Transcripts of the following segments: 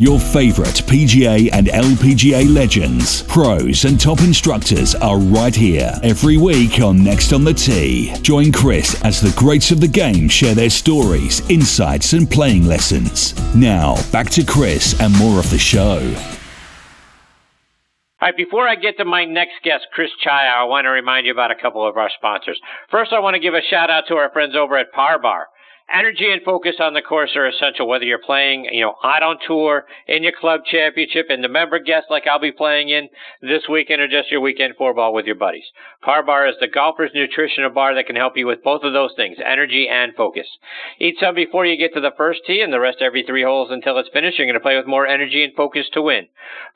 Your favorite PGA and LPGA legends, pros, and top instructors are right here every week on Next on the Tee. Join Chris as the greats of the game share their stories, insights, and playing lessons. Now, back to Chris and more of the show. All right, before I get to my next guest, Chris Czaja, I want to remind you about a couple of our sponsors. First, I want to give a shout out to our friends over at Par Bar. Energy and focus on the course are essential, whether you're playing, you know, out on tour, in your club championship, in the member guest like I'll be playing in this weekend, or just your weekend four ball with your buddies. Par Bar is the golfer's nutritional bar that can help you with both of those things, energy and focus. Eat some before you get to the first tee and the rest every three holes until it's finished. You're going to play with more energy and focus to win.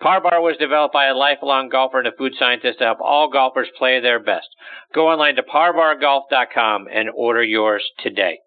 Par Bar was developed by a lifelong golfer and a food scientist to help all golfers play their best. Go online to parbargolf.com and order yours today.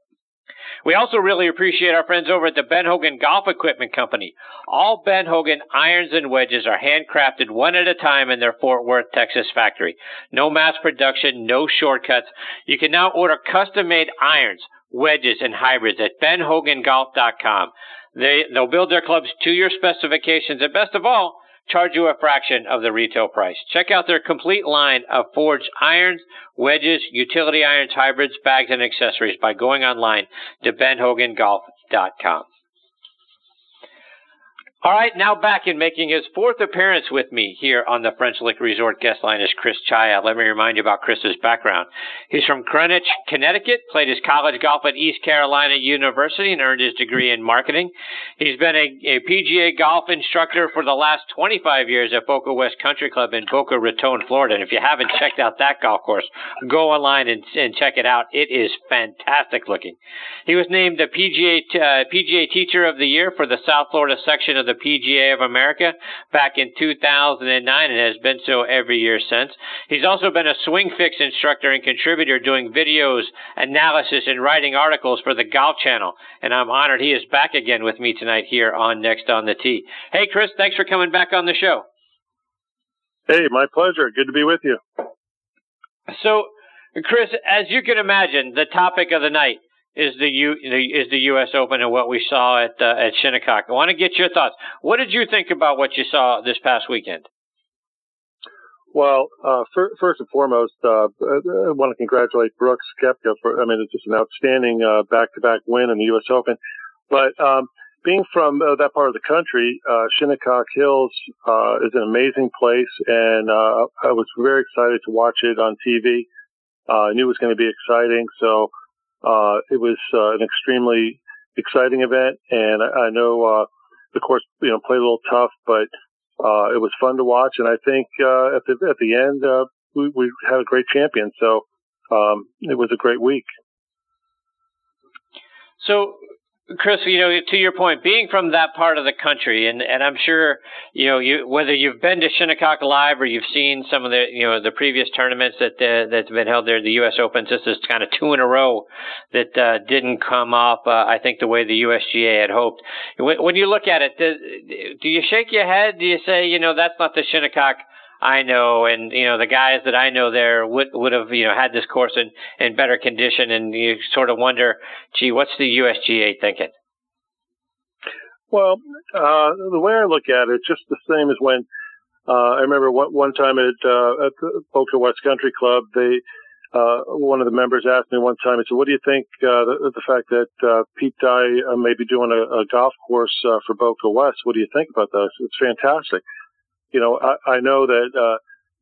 We also really appreciate our friends over at the Ben Hogan Golf Equipment Company. All Ben Hogan irons and wedges are handcrafted one at a time in their Fort Worth, Texas factory. No mass production, no shortcuts. You can now order custom made irons, wedges, and hybrids at benhogangolf.com. They, they'll build their clubs to your specifications, and best of all, charge you a fraction of the retail price. Check out their complete line of forged irons, wedges, utility irons, hybrids, bags, and accessories by going online to benhogangolf.com. All right, now back in making his fourth appearance with me here on the French Lick Resort guest line is Chris Czaja. Let me remind you about Chris's background. He's from Greenwich, Connecticut, played his college golf at East Carolina University and earned his degree in marketing. He's been a, a PGA golf instructor for the last 25 years at Boca West Country Club in Boca Raton, Florida. And if you haven't checked out that golf course, go online and, and check it out. It is fantastic looking. He was named the PGA, uh, PGA Teacher of the Year for the South Florida section of the PGA of America back in 2009 and has been so every year since. He's also been a swing fix instructor and contributor doing videos, analysis, and writing articles for the Golf Channel. And I'm honored he is back again with me tonight here on Next on the Tee. Hey, Chris, thanks for coming back on the show. Hey, my pleasure. Good to be with you. So, Chris, as you can imagine, the topic of the night is the U is the U.S. Open and what we saw at uh, at Shinnecock. I want to get your thoughts. What did you think about what you saw this past weekend? Well, uh, for, first and foremost, uh, I want to congratulate Brooks Koepka for. I mean, it's just an outstanding uh, back-to-back win in the U.S. Open. But um, being from uh, that part of the country, uh, Shinnecock Hills is an amazing place, and I was very excited to watch it on TV. I knew it was going to be exciting, so uh, it was uh, an extremely exciting event, and I, I know uh, the course you know played a little tough, but uh, it was fun to watch. And I think uh, at the at the end uh, we, we had a great champion, so um, it was a great week. So Chris, you know, to your point, being from that part of the country, and, and I'm sure, you know, you whether you've been to Shinnecock Live or you've seen some of the, you know, the previous tournaments that uh, that's been held there, the U.S. Opens. This is kind of two in a row that uh, didn't come off. Uh, I think the way the USGA had hoped. When, when you look at it, do, do you shake your head? Do you say, you know, that's not the Shinnecock? I know, and you know the guys that I know there would would have you know had this course in in better condition, and you sort of wonder, gee, what's the USGA thinking? Well, uh, the way I look at it, just the same as when uh, I remember one, one time at uh, at the Boca West Country Club, they uh, one of the members asked me one time, he said, "What do you think uh, the, the fact that uh, Pete Dye uh, may be doing a, a golf course uh, for Boca West? What do you think about that? It's fantastic." You know, I, I know that, uh,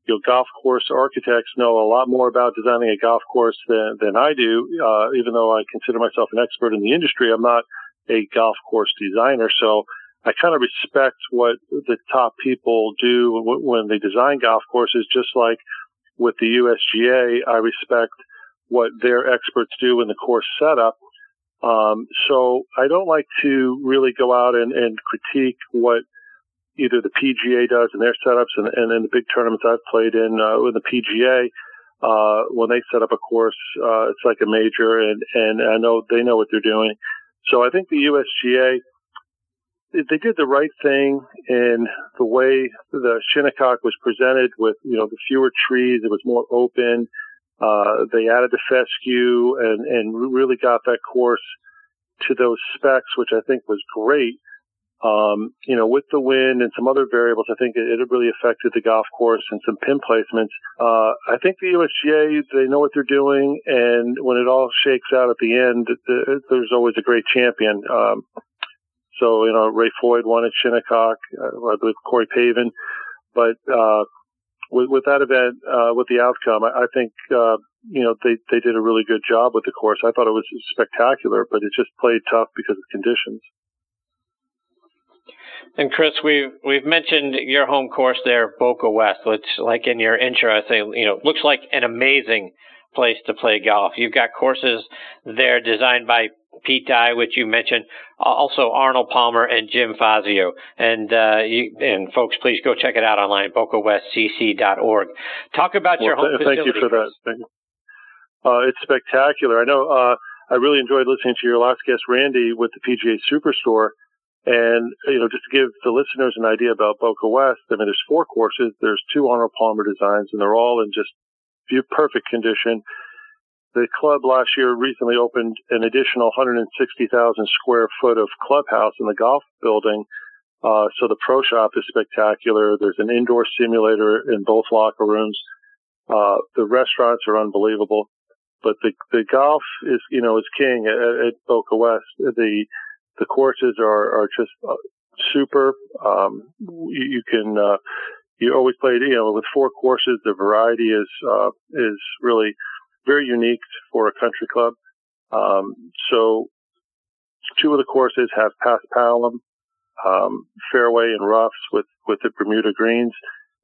you know, golf course architects know a lot more about designing a golf course than, than I do. Uh, even though I consider myself an expert in the industry, I'm not a golf course designer. So I kind of respect what the top people do when they design golf courses, just like with the USGA, I respect what their experts do in the course setup. Um, so I don't like to really go out and, and critique what either the PGA does in their setups and, and in the big tournaments I've played in uh, with the PGA. Uh, when they set up a course, uh, it's like a major and, and I know they know what they're doing. So I think the USGA, they did the right thing in the way the Shinnecock was presented with, you know, the fewer trees. It was more open. Uh, they added the fescue and, and really got that course to those specs, which I think was great. Um, you know, with the wind and some other variables, I think it, it really affected the golf course and some pin placements. Uh, I think the USGA, they know what they're doing. And when it all shakes out at the end, the, there's always a great champion. Um, so, you know, Ray Floyd won at Shinnecock, uh, I believe Corey Pavin. But, uh, with, with that event, uh, with the outcome, I, I think, uh, you know, they, they did a really good job with the course. I thought it was spectacular, but it just played tough because of conditions. And Chris, we've we've mentioned your home course there, Boca West, which, like in your intro, I say, you know, looks like an amazing place to play golf. You've got courses there designed by Pete Dye, which you mentioned, also Arnold Palmer and Jim Fazio. And uh, you, and folks, please go check it out online, BocaWestCC.org. Talk about well, your home th- facility. Thank you for that. You. Uh, it's spectacular. I know. Uh, I really enjoyed listening to your last guest, Randy, with the PGA Superstore. And, you know, just to give the listeners an idea about Boca West, I mean, there's four courses. There's two Arnold Palmer designs, and they're all in just perfect condition. The club last year recently opened an additional 160,000 square foot of clubhouse in the golf building. Uh, so the pro shop is spectacular. There's an indoor simulator in both locker rooms. Uh, the restaurants are unbelievable, but the, the golf is, you know, is king at, at Boca West. The, the courses are, are just uh, super. Um, you, you, can, uh, you always play, you know, with four courses, the variety is, uh, is really very unique for a country club. Um, so two of the courses have paspalum, um, fairway and roughs with, with the Bermuda greens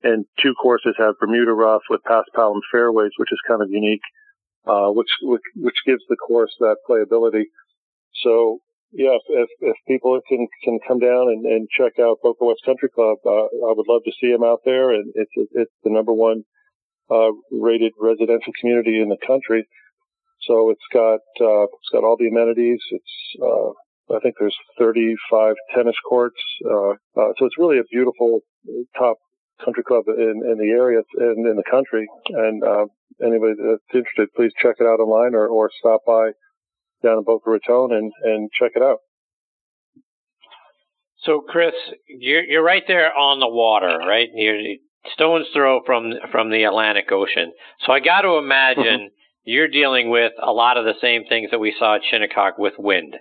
and two courses have Bermuda rough with paspalum fairways, which is kind of unique, uh, which, which, which gives the course that playability. So yeah, if, if, if people can can come down and, and check out Boca West Country Club, uh, I would love to see them out there. And it's it's the number one uh, rated residential community in the country. So it's got uh, it's got all the amenities. It's uh, I think there's 35 tennis courts. Uh, uh, so it's really a beautiful top country club in, in the area and in the country. And uh, anybody that's interested, please check it out online or, or stop by down in Boca Raton and, and check it out. So, Chris, you're, you're right there on the water, right? You're stone's throw from from the Atlantic Ocean. So I got to imagine mm-hmm. you're dealing with a lot of the same things that we saw at Shinnecock with wind,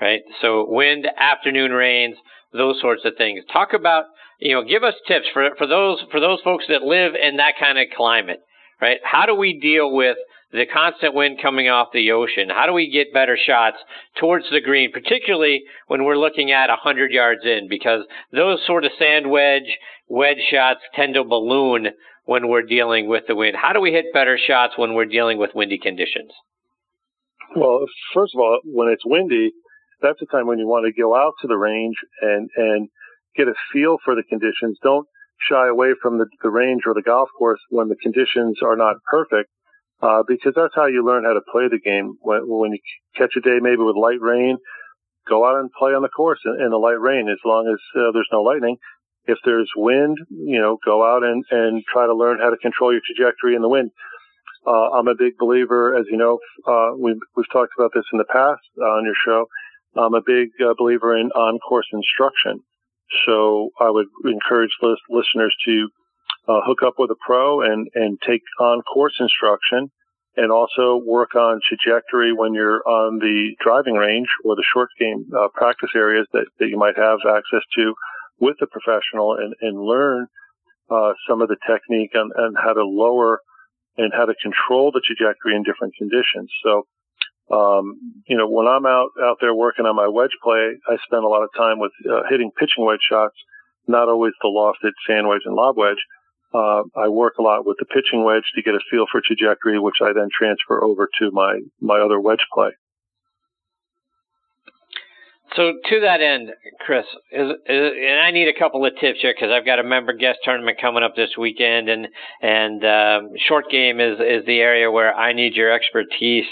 right? So wind, afternoon rains, those sorts of things. Talk about, you know, give us tips for for those for those folks that live in that kind of climate, right? How do we deal with the constant wind coming off the ocean? How do we get better shots towards the green, particularly when we're looking at 100 yards in? Because those sort of sand wedge, wedge shots tend to balloon when we're dealing with the wind. How do we hit better shots when we're dealing with windy conditions? Well, first of all, when it's windy, that's the time when you want to go out to the range and, and get a feel for the conditions. Don't shy away from the, the range or the golf course when the conditions are not perfect uh, because that's how you learn how to play the game. When, when you catch a day maybe with light rain, go out and play on the course in, in the light rain as long as uh, there's no lightning. If there's wind, you know, go out and, and try to learn how to control your trajectory in the wind. Uh, I'm a big believer, as you know, uh, we've, we've talked about this in the past uh, on your show. I'm a big uh, believer in on-course instruction. So I would encourage listeners to uh, hook up with a pro and, and take on course instruction and also work on trajectory when you're on the driving range or the short game uh, practice areas that, that you might have access to with a professional and, and learn uh, some of the technique and, and how to lower and how to control the trajectory in different conditions. So, um, you know, when I'm out out there working on my wedge play, I spend a lot of time with uh, hitting pitching wedge shots, not always the lofted sand wedge and lob wedge, uh, I work a lot with the pitching wedge to get a feel for trajectory, which I then transfer over to my, my other wedge play. So to that end, Chris, is, is, and I need a couple of tips here because I've got a member guest tournament coming up this weekend, and and um, short game is is the area where I need your expertise.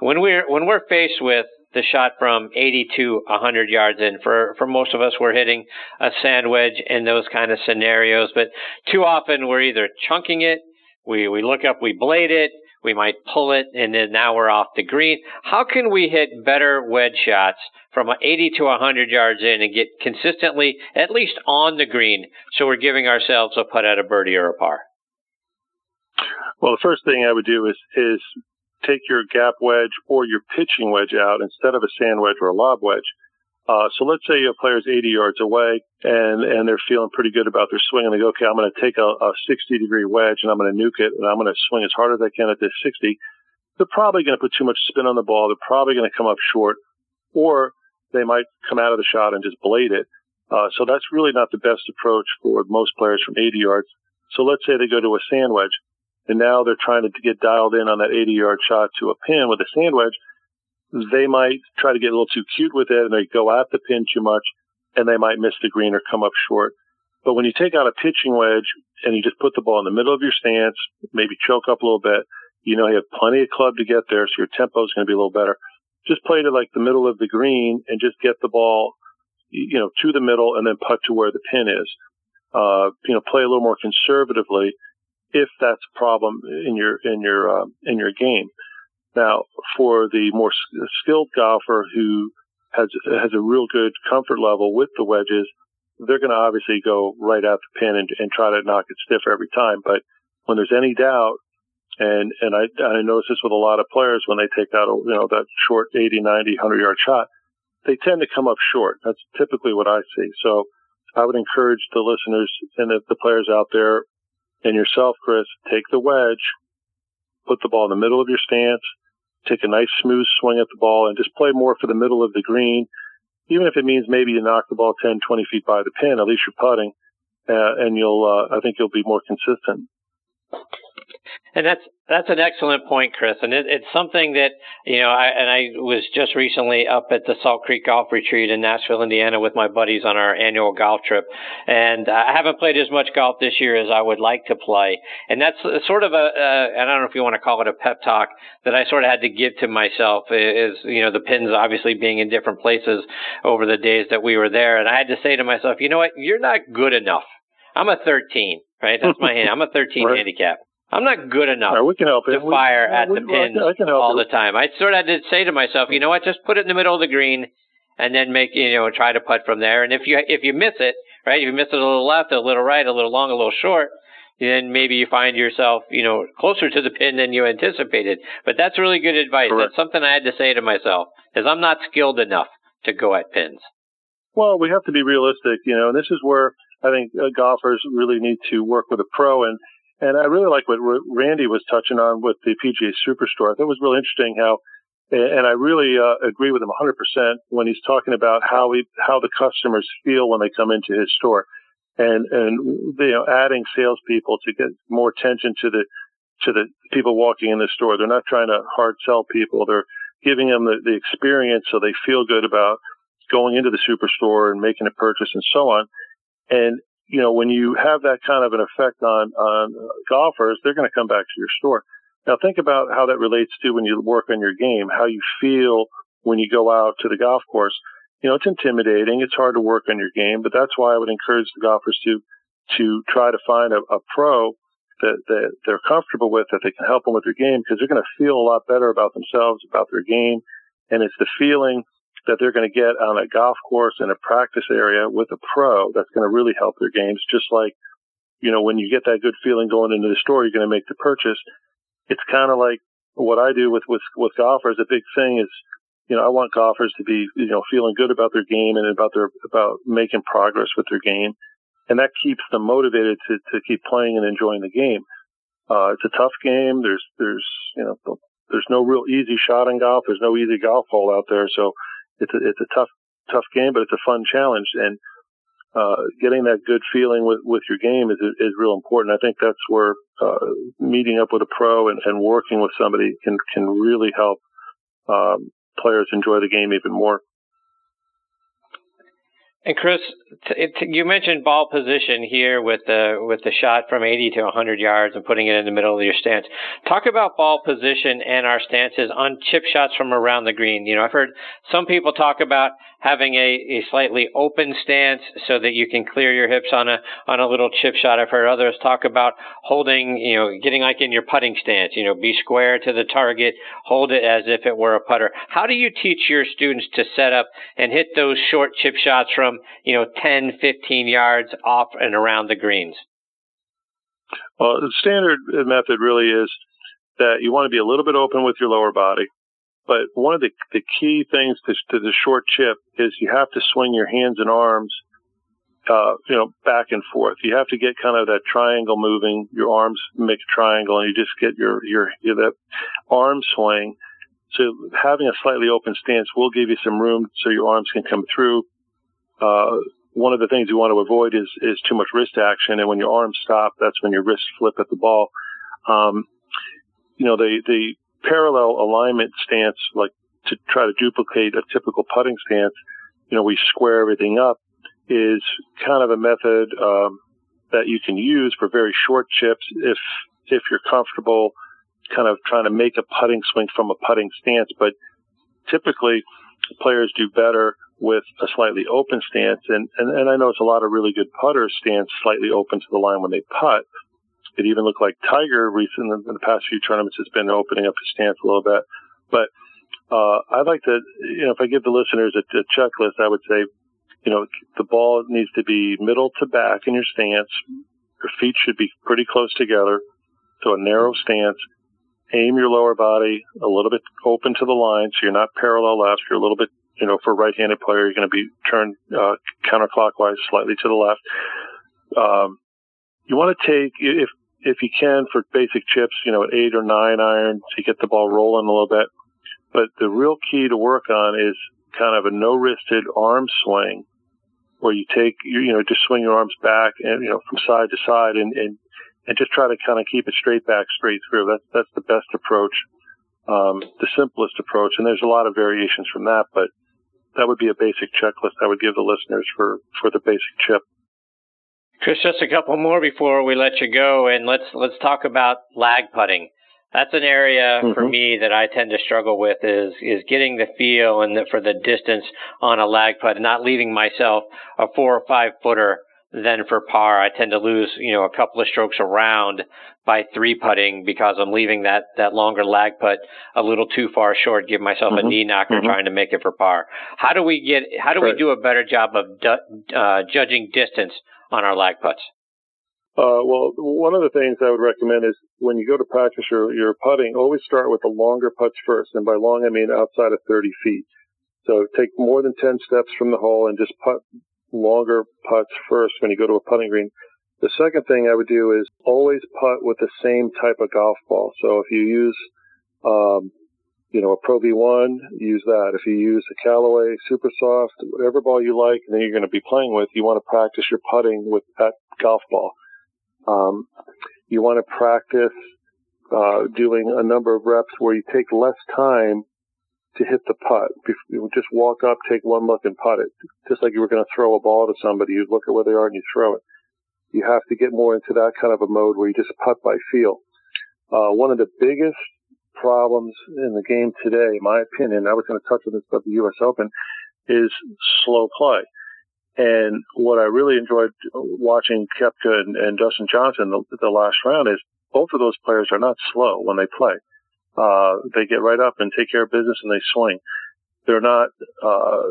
When we're when we're faced with the shot from 80 to 100 yards in. For for most of us, we're hitting a sand wedge in those kind of scenarios, but too often we're either chunking it, we we look up, we blade it, we might pull it, and then now we're off the green. How can we hit better wedge shots from 80 to 100 yards in and get consistently at least on the green so we're giving ourselves a putt at a birdie or a par? Well, the first thing I would do is is take your gap wedge or your pitching wedge out instead of a sand wedge or a lob wedge. Uh, so let's say a player's 80 yards away and, and they're feeling pretty good about their swing and they go, okay, I'm going to take a, a 60 degree wedge and I'm going to nuke it and I'm going to swing as hard as I can at this 60. They're probably going to put too much spin on the ball. They're probably going to come up short or they might come out of the shot and just blade it. Uh, so that's really not the best approach for most players from 80 yards. So let's say they go to a sand wedge and now they're trying to get dialed in on that 80 yard shot to a pin with a sand wedge they might try to get a little too cute with it and they go at the pin too much and they might miss the green or come up short. But when you take out a pitching wedge and you just put the ball in the middle of your stance, maybe choke up a little bit, you know you have plenty of club to get there, so your tempo is going to be a little better. Just play to like the middle of the green and just get the ball, you know, to the middle and then putt to where the pin is. Uh, you know, play a little more conservatively if that's a problem in your in your uh, in your game. Now, for the more skilled golfer who has has a real good comfort level with the wedges, they're going to obviously go right at the pin and, and try to knock it stiff every time. But when there's any doubt, and and I I notice this with a lot of players when they take out a, you know that short 80, 90, 100 yard shot, they tend to come up short. That's typically what I see. So I would encourage the listeners and the, the players out there and yourself, Chris, take the wedge, put the ball in the middle of your stance, take a nice smooth swing at the ball and just play more for the middle of the green. Even if it means maybe you knock the ball 10, 20 feet by the pin, at least you're putting, uh, and you'll, uh, I think you'll be more consistent. And that's that's an excellent point, Chris. And it, it's something that you know. I, and I was just recently up at the Salt Creek Golf Retreat in Nashville, Indiana, with my buddies on our annual golf trip. And I haven't played as much golf this year as I would like to play. And that's sort of a. Uh, I don't know if you want to call it a pep talk that I sort of had to give to myself. Is you know the pins obviously being in different places over the days that we were there, and I had to say to myself, you know what, you're not good enough. I'm a 13, right? That's my hand. I'm a 13 right. handicap. I'm not good enough right, we can help to we, fire we, at the pins all the time. I sort of had to say to myself, you know what, just put it in the middle of the green and then make, you know, try to putt from there. And if you, if you miss it, right, if you miss it a little left, a little right, a little long, a little short, then maybe you find yourself, you know, closer to the pin than you anticipated. But that's really good advice. Correct. That's something I had to say to myself, is I'm not skilled enough to go at pins. Well, we have to be realistic, you know, and this is where I think uh, golfers really need to work with a pro and and I really like what Randy was touching on with the PGA Superstore. I thought it was really interesting how, and I really uh, agree with him 100% when he's talking about how he, how the customers feel when they come into his store, and and you know adding salespeople to get more attention to the to the people walking in the store. They're not trying to hard sell people. They're giving them the, the experience so they feel good about going into the superstore and making a purchase and so on. And you know, when you have that kind of an effect on, on golfers, they're going to come back to your store. Now think about how that relates to when you work on your game, how you feel when you go out to the golf course. You know, it's intimidating. It's hard to work on your game, but that's why I would encourage the golfers to, to try to find a, a pro that, that they're comfortable with, that they can help them with their game because they're going to feel a lot better about themselves, about their game. And it's the feeling that they're going to get on a golf course in a practice area with a pro that's going to really help their games. Just like, you know, when you get that good feeling going into the store, you're going to make the purchase. It's kind of like what I do with, with, with golfers. A big thing is, you know, I want golfers to be, you know, feeling good about their game and about their, about making progress with their game. And that keeps them motivated to, to keep playing and enjoying the game. Uh, it's a tough game. There's, there's, you know, there's no real easy shot in golf. There's no easy golf hole out there. So it's a, it's a tough tough game, but it's a fun challenge. And uh, getting that good feeling with, with your game is is real important. I think that's where uh, meeting up with a pro and, and working with somebody can can really help um, players enjoy the game even more. And Chris, t- t- you mentioned ball position here with the with the shot from 80 to 100 yards and putting it in the middle of your stance. Talk about ball position and our stances on chip shots from around the green. You know, I've heard some people talk about having a, a slightly open stance so that you can clear your hips on a on a little chip shot. I've heard others talk about holding, you know, getting like in your putting stance. You know, be square to the target, hold it as if it were a putter. How do you teach your students to set up and hit those short chip shots from you know, 10, 15 yards off and around the greens? Well, the standard method really is that you want to be a little bit open with your lower body. But one of the, the key things to, to the short chip is you have to swing your hands and arms, uh, you know, back and forth. You have to get kind of that triangle moving. Your arms make a triangle, and you just get your your, your that arm swing. So having a slightly open stance will give you some room so your arms can come through uh, one of the things you want to avoid is is too much wrist action, and when your arms stop, that's when your wrists flip at the ball. Um, you know, the the parallel alignment stance, like to try to duplicate a typical putting stance, you know, we square everything up, is kind of a method um, that you can use for very short chips if if you're comfortable, kind of trying to make a putting swing from a putting stance. But typically, players do better with a slightly open stance. And, and, and I know it's a lot of really good putters stance slightly open to the line when they putt. It even looked like Tiger recently in the past few tournaments has been opening up his stance a little bit. But uh, I'd like to, you know, if I give the listeners a, a checklist, I would say, you know, the ball needs to be middle to back in your stance. Your feet should be pretty close together, so a narrow stance. Aim your lower body a little bit open to the line, so you're not parallel left. You're a little bit you know, for a right-handed player, you're going to be turned uh, counterclockwise, slightly to the left. Um, you want to take if if you can for basic chips, you know, an eight or nine iron to get the ball rolling a little bit. But the real key to work on is kind of a no-wristed arm swing, where you take you, you know just swing your arms back and you know from side to side and and and just try to kind of keep it straight back, straight through. That's that's the best approach, um, the simplest approach, and there's a lot of variations from that, but that would be a basic checklist I would give the listeners for, for the basic chip. Chris, just a couple more before we let you go, and let's let's talk about lag putting. That's an area mm-hmm. for me that I tend to struggle with is is getting the feel and the, for the distance on a lag putt, and not leaving myself a four or five footer then for par, I tend to lose, you know, a couple of strokes around by three putting because I'm leaving that, that longer lag putt a little too far short, give myself mm-hmm. a knee knocker mm-hmm. trying to make it for par. How do we get, how do right. we do a better job of uh, judging distance on our lag putts? Uh, well, one of the things I would recommend is when you go to practice your, your putting, always start with the longer putts first. And by long, I mean outside of 30 feet. So take more than 10 steps from the hole and just putt longer putts first when you go to a putting green. The second thing I would do is always putt with the same type of golf ball. So if you use, um, you know, a Pro V1, use that. If you use a Callaway Super Soft, whatever ball you like, and then you're going to be playing with, you want to practice your putting with that golf ball. Um, you want to practice uh, doing a number of reps where you take less time to hit the putt. You would just walk up, take one look, and putt it. Just like you were going to throw a ball to somebody, you look at where they are and you throw it. You have to get more into that kind of a mode where you just putt by feel. Uh, one of the biggest problems in the game today, in my opinion, I was going to touch on this about the U.S. Open, is slow play. And what I really enjoyed watching Koepka and, and Dustin Johnson the, the last round is both of those players are not slow when they play uh, they get right up and take care of business and they swing. They're not, uh,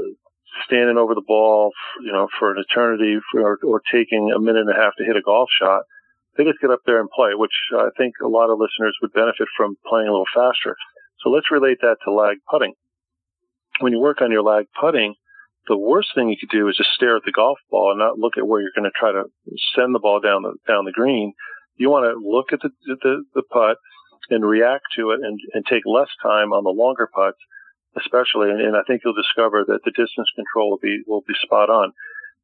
standing over the ball, you know, for an eternity or, or taking a minute and a half to hit a golf shot. They just get up there and play, which I think a lot of listeners would benefit from playing a little faster. So let's relate that to lag putting. When you work on your lag putting, the worst thing you could do is just stare at the golf ball and not look at where you're going to try to send the ball down the down the green. You want to look at the the, the putt and react to it and, and take less time on the longer putts, especially. And, and I think you'll discover that the distance control will be will be spot on.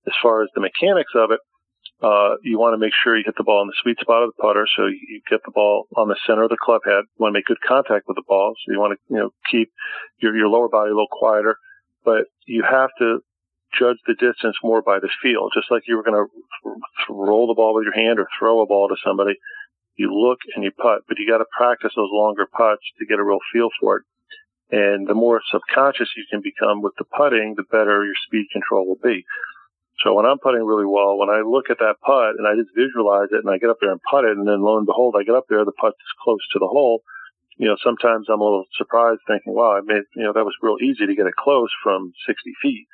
As far as the mechanics of it, uh, you want to make sure you hit the ball in the sweet spot of the putter, so you get the ball on the center of the club head. You want to make good contact with the ball, so you want to you know keep your your lower body a little quieter, but you have to judge the distance more by the feel, just like you were going to roll the ball with your hand or throw a ball to somebody. You look and you putt, but you got to practice those longer putts to get a real feel for it. And the more subconscious you can become with the putting, the better your speed control will be. So when I'm putting really well, when I look at that putt and I just visualize it and I get up there and putt it and then lo and behold, I get up there, the putt is close to the hole. You know, sometimes I'm a little surprised thinking, wow, I made, you know, that was real easy to get it close from 60 feet.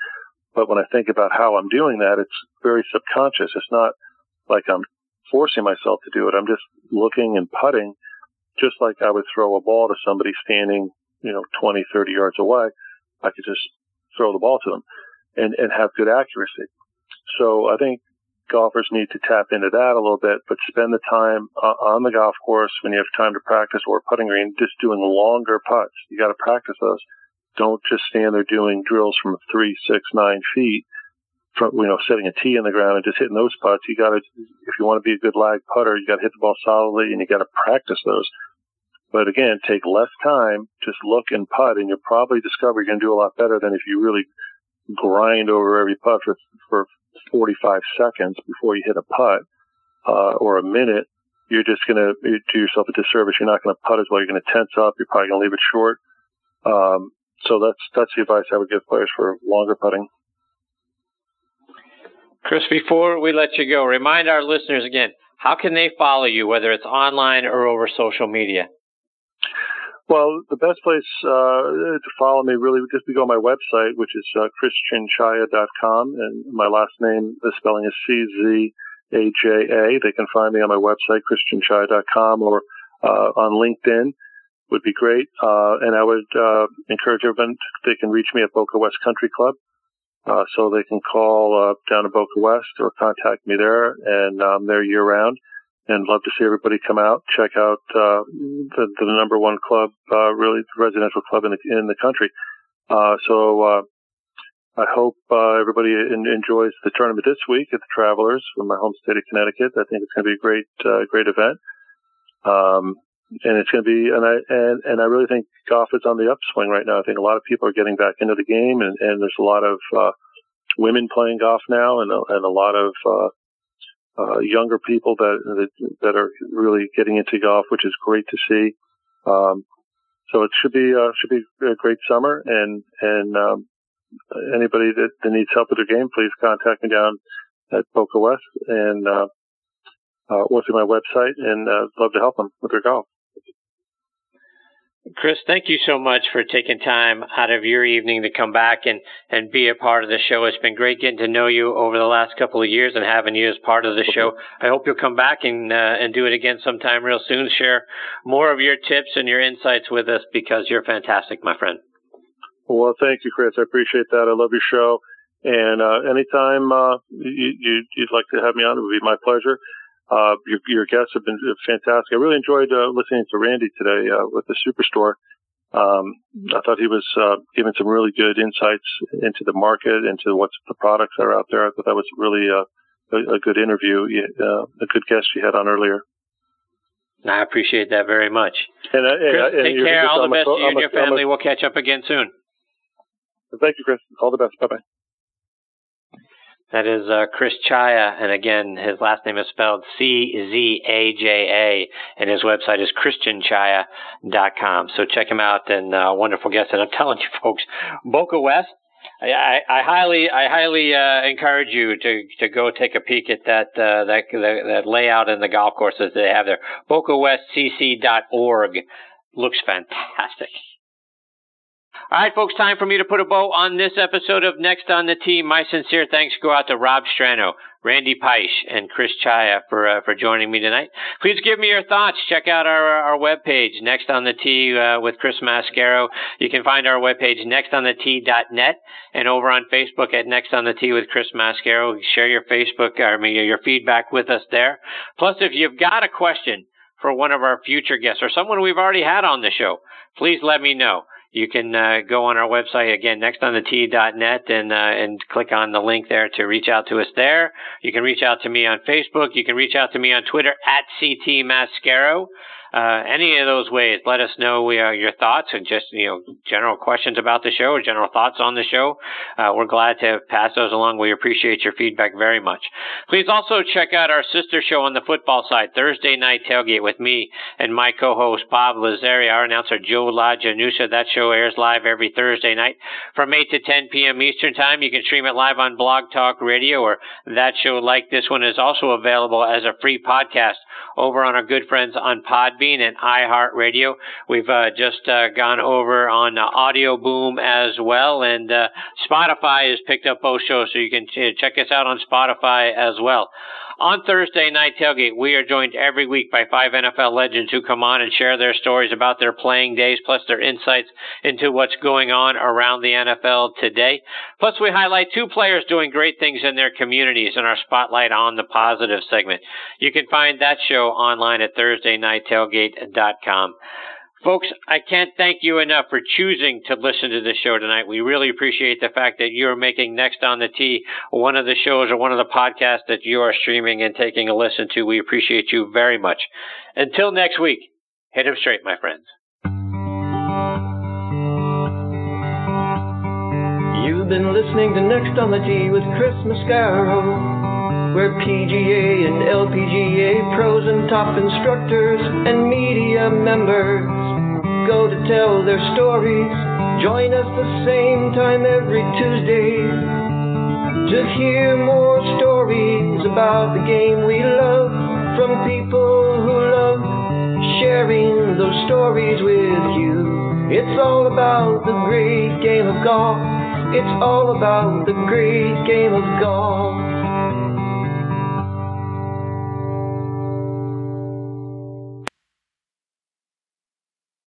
But when I think about how I'm doing that, it's very subconscious. It's not like I'm forcing myself to do it. I'm just looking and putting just like I would throw a ball to somebody standing, you know, 20, 30 yards away. I could just throw the ball to them and, and have good accuracy. So I think golfers need to tap into that a little bit, but spend the time uh, on the golf course when you have time to practice or putting green, just doing longer putts. You got to practice those. Don't just stand there doing drills from three, six, nine feet from, you know, setting a tee in the ground and just hitting those putts. You got to, if you want to be a good lag putter, you got to hit the ball solidly and you got to practice those. But again, take less time, just look and putt and you'll probably discover you're going to do a lot better than if you really grind over every putt for, for 45 seconds before you hit a putt, uh, or a minute, you're just going to do yourself a disservice. You're not going to putt as well. You're going to tense up. You're probably going to leave it short. Um, so that's, that's the advice I would give players for longer putting. Chris, before we let you go, remind our listeners again, how can they follow you, whether it's online or over social media? Well, the best place uh, to follow me really would just be go on my website, which is uh, christianchaya.com, and my last name, the spelling is C-Z-A-J-A. They can find me on my website, christianchaya.com, or uh, on LinkedIn would be great. Uh, and I would uh, encourage everyone, they can reach me at Boca West Country Club. Uh, so they can call uh, down to Boca West or contact me there, and I'm there year round and love to see everybody come out, check out uh, the, the number one club, uh, really residential club in the in the country. Uh, so uh, I hope uh, everybody in, enjoys the tournament this week at the Travelers from my home state of Connecticut. I think it's going to be a great uh, great event, um, and it's going to be and I and and I really think golf is on the upswing right now. I think a lot of people are getting back into the game, and, and there's a lot of women playing golf now, and and a lot of uh, younger people that, that, that are really getting into golf, which is great to see. Um, so it should be uh, should be a great summer, and and um, anybody that, that needs help with their game, please contact me down at Boca West and uh, uh, or through my website, and uh, love to help them with their golf. Chris, thank you so much for taking time out of your evening to come back and, and be a part of the show. It's been great getting to know you over the last couple of years and having you as part of the show. I hope you'll come back and uh, and do it again sometime real soon. Share more of your tips and your insights with us because you're fantastic, my friend. Well, thank you, Chris. I appreciate that. I love your show. And uh, anytime uh, you, you'd like to have me on, it would be my pleasure. Uh, your, your, guests have been fantastic. I really enjoyed uh, listening to Randy today uh, with the Superstore. Um, I thought he was uh, giving some really good insights into the market, into what's the products that are out there. I thought that was really uh, a, a, good interview, uh, a good guest you had on earlier. I appreciate that very much. And, Chris, and take care. All the best to you and your family. we'll catch up again soon. Thank you, Chris. All the best. Bye bye. That is uh, Chris Czaja, and again, his last name is spelled C Z A J A, and his website is ChristianChaya.com. So check him out, and uh, wonderful guest. And I'm telling you, folks, Boca West. I, I, I highly, I highly uh, encourage you to to go take a peek at that uh, that, that that layout and the golf courses they have there. BocaWestCC.org looks fantastic. All right, folks, time for me to put a bow on this episode of Next on the Tee. My sincere thanks go out to Rob Strano, Randy Peisch, and Chris Czaja for uh, for joining me tonight. Please give me your thoughts. Check out our our webpage, Next on the Tee uh, with Chris Mascaro. You can find our webpage, nextonthetee.net, and over on Facebook at Next on the Tee with Chris Mascaro. Share your Facebook, I mean, your feedback with us there. Plus, if you've got a question for one of our future guests or someone we've already had on the show, please let me know you can uh, go on our website again, nextonthetee.net, and uh, and click on the link there to reach out to us there. You can reach out to me on Facebook. You can reach out to me on Twitter at CT Mascaro. Uh, any of those ways, let us know uh, your thoughts and just you know general questions about the show or general thoughts on the show. Uh, we're glad to pass those along. We appreciate your feedback very much. Please also check out our sister show on the football side, Thursday Night Tailgate, with me and my co-host Bob Lazari, our announcer Joe LaGenusa. That show airs live every Thursday night from 8 to 10 p.m. Eastern Time. You can stream it live on Blog Talk Radio, or that show, like this one, is also available as a free podcast over on our good friends on Podbean and iHeartRadio. We've uh, just uh, gone over on uh, Audioboom as well, and uh, Spotify has picked up both shows, so you can ch- check us out on Spotify as well. On Thursday Night Tailgate, we are joined every week by five NFL legends who come on and share their stories about their playing days, plus their insights into what's going on around the NFL today. Plus, we highlight two players doing great things in their communities in our Spotlight on the Positive segment. You can find that show online at ThursdayNightTailgate.com. Folks, I can't thank you enough for choosing to listen to the show tonight. We really appreciate the fact that you're making Next on the Tee one of the shows or one of the podcasts that you are streaming and taking a listen to. We appreciate you very much. Until next week, hit him straight, my friends. You've been listening to Next on the Tee with Chris Mascaro, where PGA and LPGA pros and top instructors and media members go to tell their stories. Join us the same time every Tuesday to hear more stories about the game we love from people who love sharing those stories with you. It's all about the great game of golf. It's all about the great game of golf.